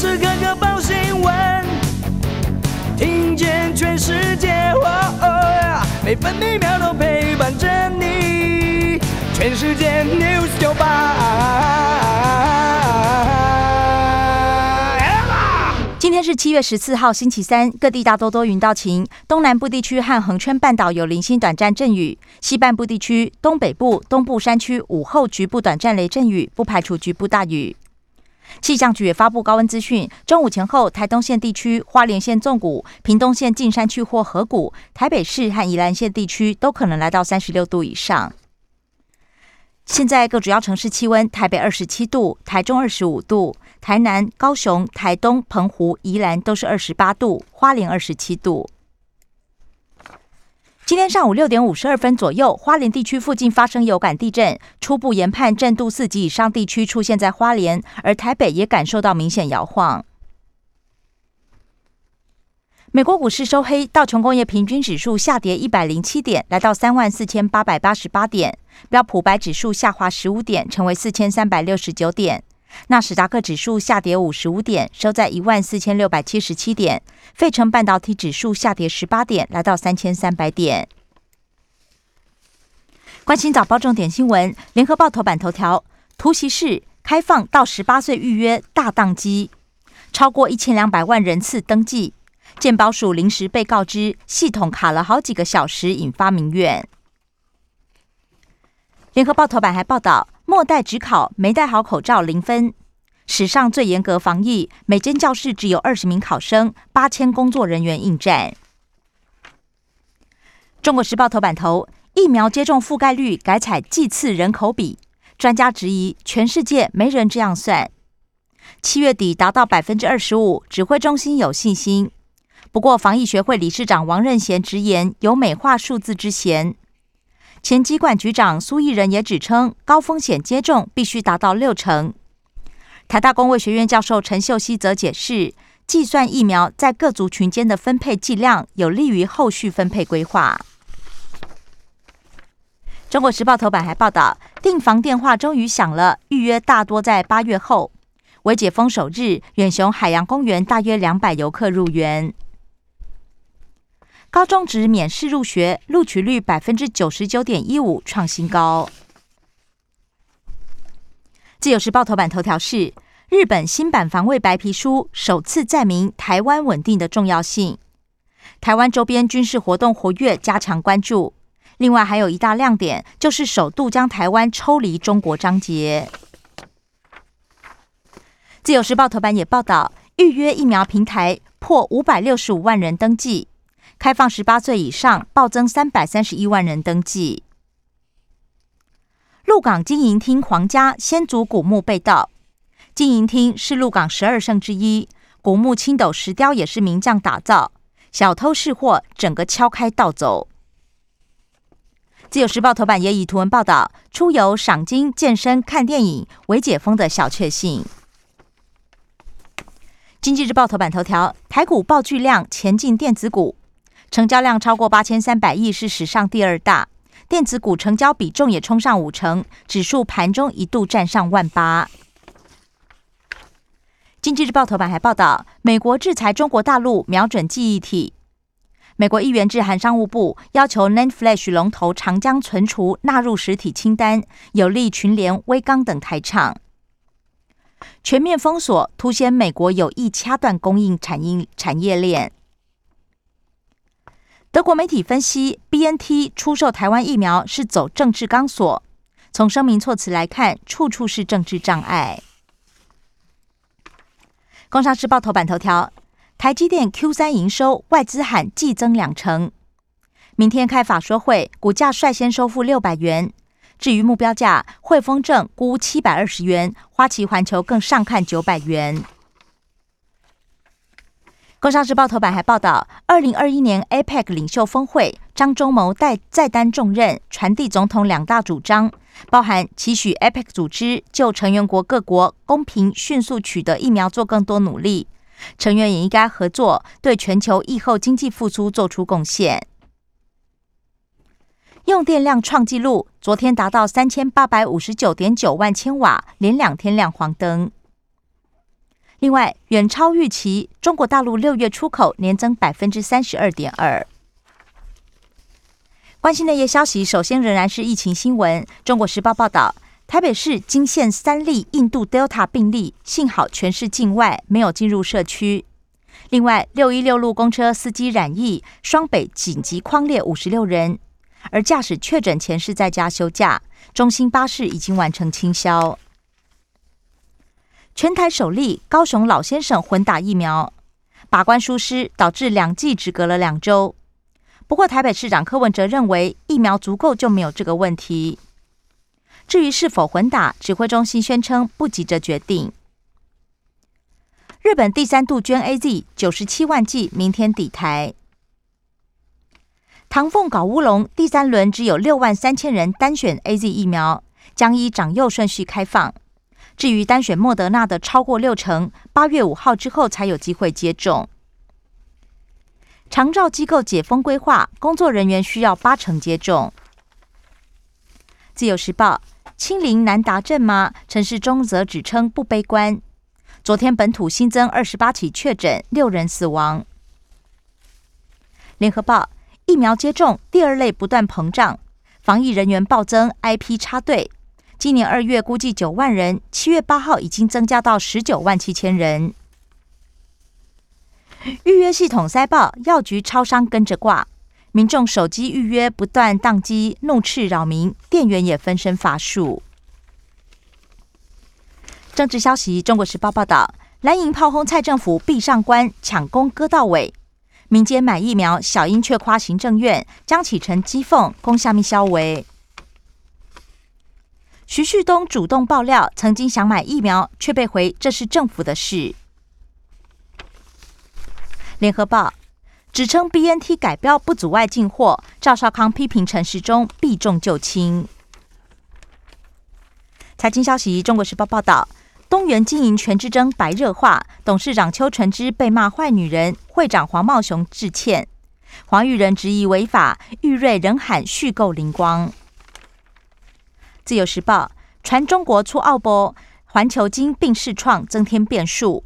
时刻刻报新闻，听见全世界，每分每秒都陪伴着你。全世界 news 九八。今天是七月十四号，星期三，各地大多多云到晴，东南部地区和恒春半岛有零星短暂阵雨，西半部地区、东北部、东部山区午后局部短暂雷阵雨，不排除局部大雨。气象局也发布高温资讯，中午前后，台东县地区、花莲县纵谷、屏东县近山区或河谷、台北市和宜兰县地区都可能来到三十六度以上。现在各主要城市气温：台北二十七度，台中二十五度，台南、高雄、台东、澎湖、宜兰都是二十八度，花莲二十七度。今天上午六点五十二分左右，花莲地区附近发生有感地震，初步研判震度四级以上地区出现在花莲，而台北也感受到明显摇晃。美国股市收黑，道琼工业平均指数下跌一百零七点，来到三万四千八百八十八点；标普白指数下滑十五点，成为四千三百六十九点。纳斯达克指数下跌五十五点，收在一万四千六百七十七点。费城半导体指数下跌十八点，来到三千三百点。关心早报重点新闻，联合报头版头条：突袭式开放到十八岁预约大宕机，超过一千两百万人次登记。健保署临时被告知系统卡了好几个小时，引发民怨。联合报头版还报道。末代只考没戴好口罩零分，史上最严格防疫，每间教室只有二十名考生，八千工作人员应战。中国时报头版头，疫苗接种覆盖率改采剂次人口比，专家质疑全世界没人这样算。七月底达到百分之二十五，指挥中心有信心。不过防疫学会理事长王任贤直言有美化数字之嫌。前机管局长苏益仁也指称，高风险接种必须达到六成。台大公卫学院教授陈秀熙则解释，计算疫苗在各族群间的分配剂量，有利于后续分配规划。中国时报头版还报道，订房电话终于响了，预约大多在八月后。为解封首日，远雄海洋公园大约两百游客入园。高中职免试入学，录取率百分之九十九点一五，创新高。自由时报头版头条是日本新版防卫白皮书首次载明台湾稳定的重要性，台湾周边军事活动活跃，加强关注。另外还有一大亮点，就是首度将台湾抽离中国章节。自由时报头版也报道，预约疫苗平台破五百六十五万人登记。开放十八岁以上，暴增三百三十一万人登记。鹿港经营厅皇家先祖古墓被盗，经营厅是鹿港十二圣之一，古墓青斗石雕也是名匠打造，小偷试货，整个敲开盗走。自由时报头版也以图文报道，出游、赏金、健身、看电影，为解封的小确幸。经济日报头版头条，台股爆巨量，前进电子股。成交量超过八千三百亿，是史上第二大。电子股成交比重也冲上五成，指数盘中一度站上万八。经济日报头版还报道，美国制裁中国大陆，瞄准记忆体。美国议员致函商务部，要求 NAND Flash 龙头长江存储纳入实体清单，有利群联、微刚等台厂。全面封锁，凸显美国有意掐断供应产业产业链。德国媒体分析，B N T 出售台湾疫苗是走政治钢索。从声明措辞来看，处处是政治障碍。工商时报头版头条：台积电 Q 三营收外资喊季增两成，明天开法说会，股价率先收复六百元。至于目标价，汇丰证估七百二十元，花旗环球更上看九百元。工商时报头版还报道，二零二一年 APEC 领袖峰会，张忠谋带再担重任，传递总统两大主张，包含期许 APEC 组织就成员国各国公平迅速取得疫苗做更多努力，成员也应该合作，对全球疫后经济复苏做出贡献。用电量创纪录，昨天达到三千八百五十九点九万千瓦，连两天亮黄灯。另外，远超预期，中国大陆六月出口年增百分之三十二点二。关心内页消息，首先仍然是疫情新闻。中国时报报道，台北市惊现三例印度 Delta 病例，幸好全是境外，没有进入社区。另外，六一六路公车司机染疫，双北紧急框列五十六人，而驾驶确诊前是在家休假。中兴巴士已经完成清消。全台首例高雄老先生混打疫苗，把关疏失导致两剂只隔了两周。不过台北市长柯文哲认为疫苗足够就没有这个问题。至于是否混打，指挥中心宣称不急着决定。日本第三度捐 A Z 九十七万剂，明天抵台。唐凤搞乌龙，第三轮只有六万三千人单选 A Z 疫苗，将依长幼顺序开放。至于单选莫德纳的超过六成，八月五号之后才有机会接种。长照机构解封规划，工作人员需要八成接种。自由时报：清零难达阵吗？陈世忠则指称不悲观。昨天本土新增二十八起确诊，六人死亡。联合报：疫苗接种第二类不断膨胀，防疫人员暴增，IP 插队。今年二月估计九万人，七月八号已经增加到十九万七千人。预约系统塞爆，药局超商跟着挂，民众手机预约不断宕机，怒斥扰民，店员也分身乏术。政治消息：中国时报报道，蓝营炮轰蔡政府闭上关，抢攻割到尾。民间买疫苗，小英却夸行政院将启程讥讽，攻下密消维。徐旭东主动爆料，曾经想买疫苗，却被回这是政府的事。联合报指称 BNT 改标不阻碍进货，赵少康批评陈时中避重就轻。财经消息：中国时报报道，东元经营权之争白热化，董事长邱纯之被骂坏女人，会长黄茂雄致歉，黄玉仁质疑违法，玉瑞仍喊续购灵光。自由时报传中国出澳波，环球金并试创增添变数。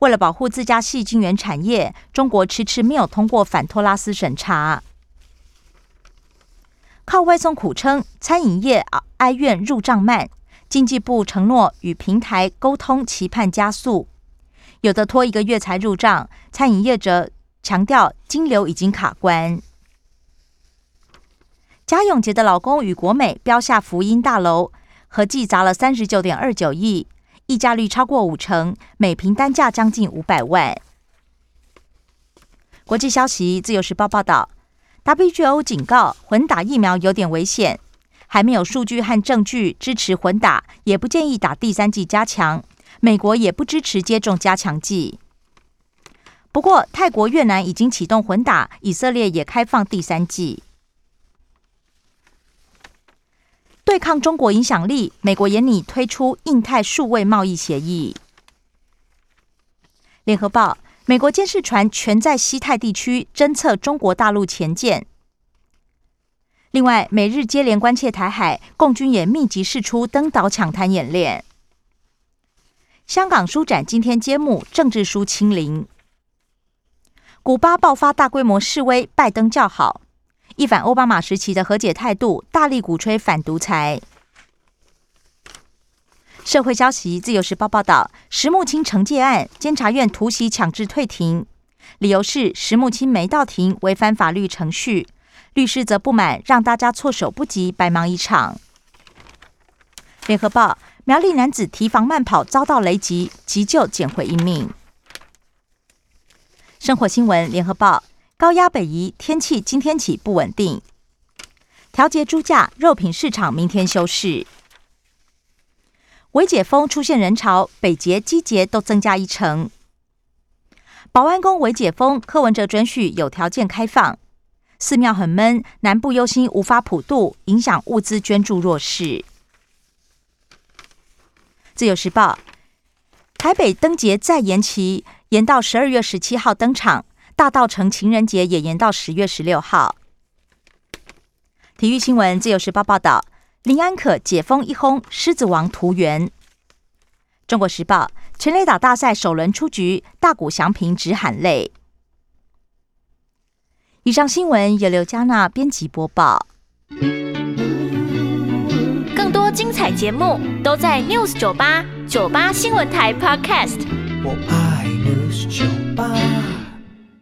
为了保护自家细菌源产业，中国迟迟没有通过反托拉斯审查。靠外送苦撑，餐饮业哀怨入账慢。经济部承诺与平台沟通，期盼加速。有的拖一个月才入账，餐饮业者强调金流已经卡关。贾永杰的老公与国美标下福音大楼，合计砸了三十九点二九亿，溢价率超过五成，每平单价将近五百万。国际消息：自由时报报道，WGO 警告混打疫苗有点危险，还没有数据和证据支持混打，也不建议打第三剂加强。美国也不支持接种加强剂。不过，泰国、越南已经启动混打，以色列也开放第三剂。对抗中国影响力，美国也拟推出印太数位贸易协议。联合报：美国监视船全在西太地区侦测中国大陆前舰。另外，美日接连关切台海，共军也密集试出登岛抢滩演练。香港书展今天揭幕，政治书清零。古巴爆发大规模示威，拜登叫好。一反奥巴马时期的和解态度，大力鼓吹反独裁。社会消息：自由时报报道，石木清惩戒案，监察院突袭强制退庭，理由是石木清没到庭，违反法律程序。律师则不满，让大家措手不及，白忙一场。联合报：苗栗男子提防慢跑遭到雷击，急救捡回一命。生活新闻：联合报。高压北移，天气今天起不稳定。调节猪价，肉品市场明天休市。微解封出现人潮，北捷、基捷都增加一成。保安宫微解封，柯文哲准许有条件开放。寺庙很闷，南部忧心无法普渡，影响物资捐助弱势。自由时报，台北灯节再延期，延到十二月十七号登场。大道城情人节也延到十月十六号。体育新闻：自由时报报道，林安可解封一轰，狮子王图源。中国时报：全垒打大赛首轮出局，大谷翔平直喊累。以上新闻由刘嘉娜编辑播报。更多精彩节目都在 News 九八九八新闻台 Podcast。我爱 News 酒吧。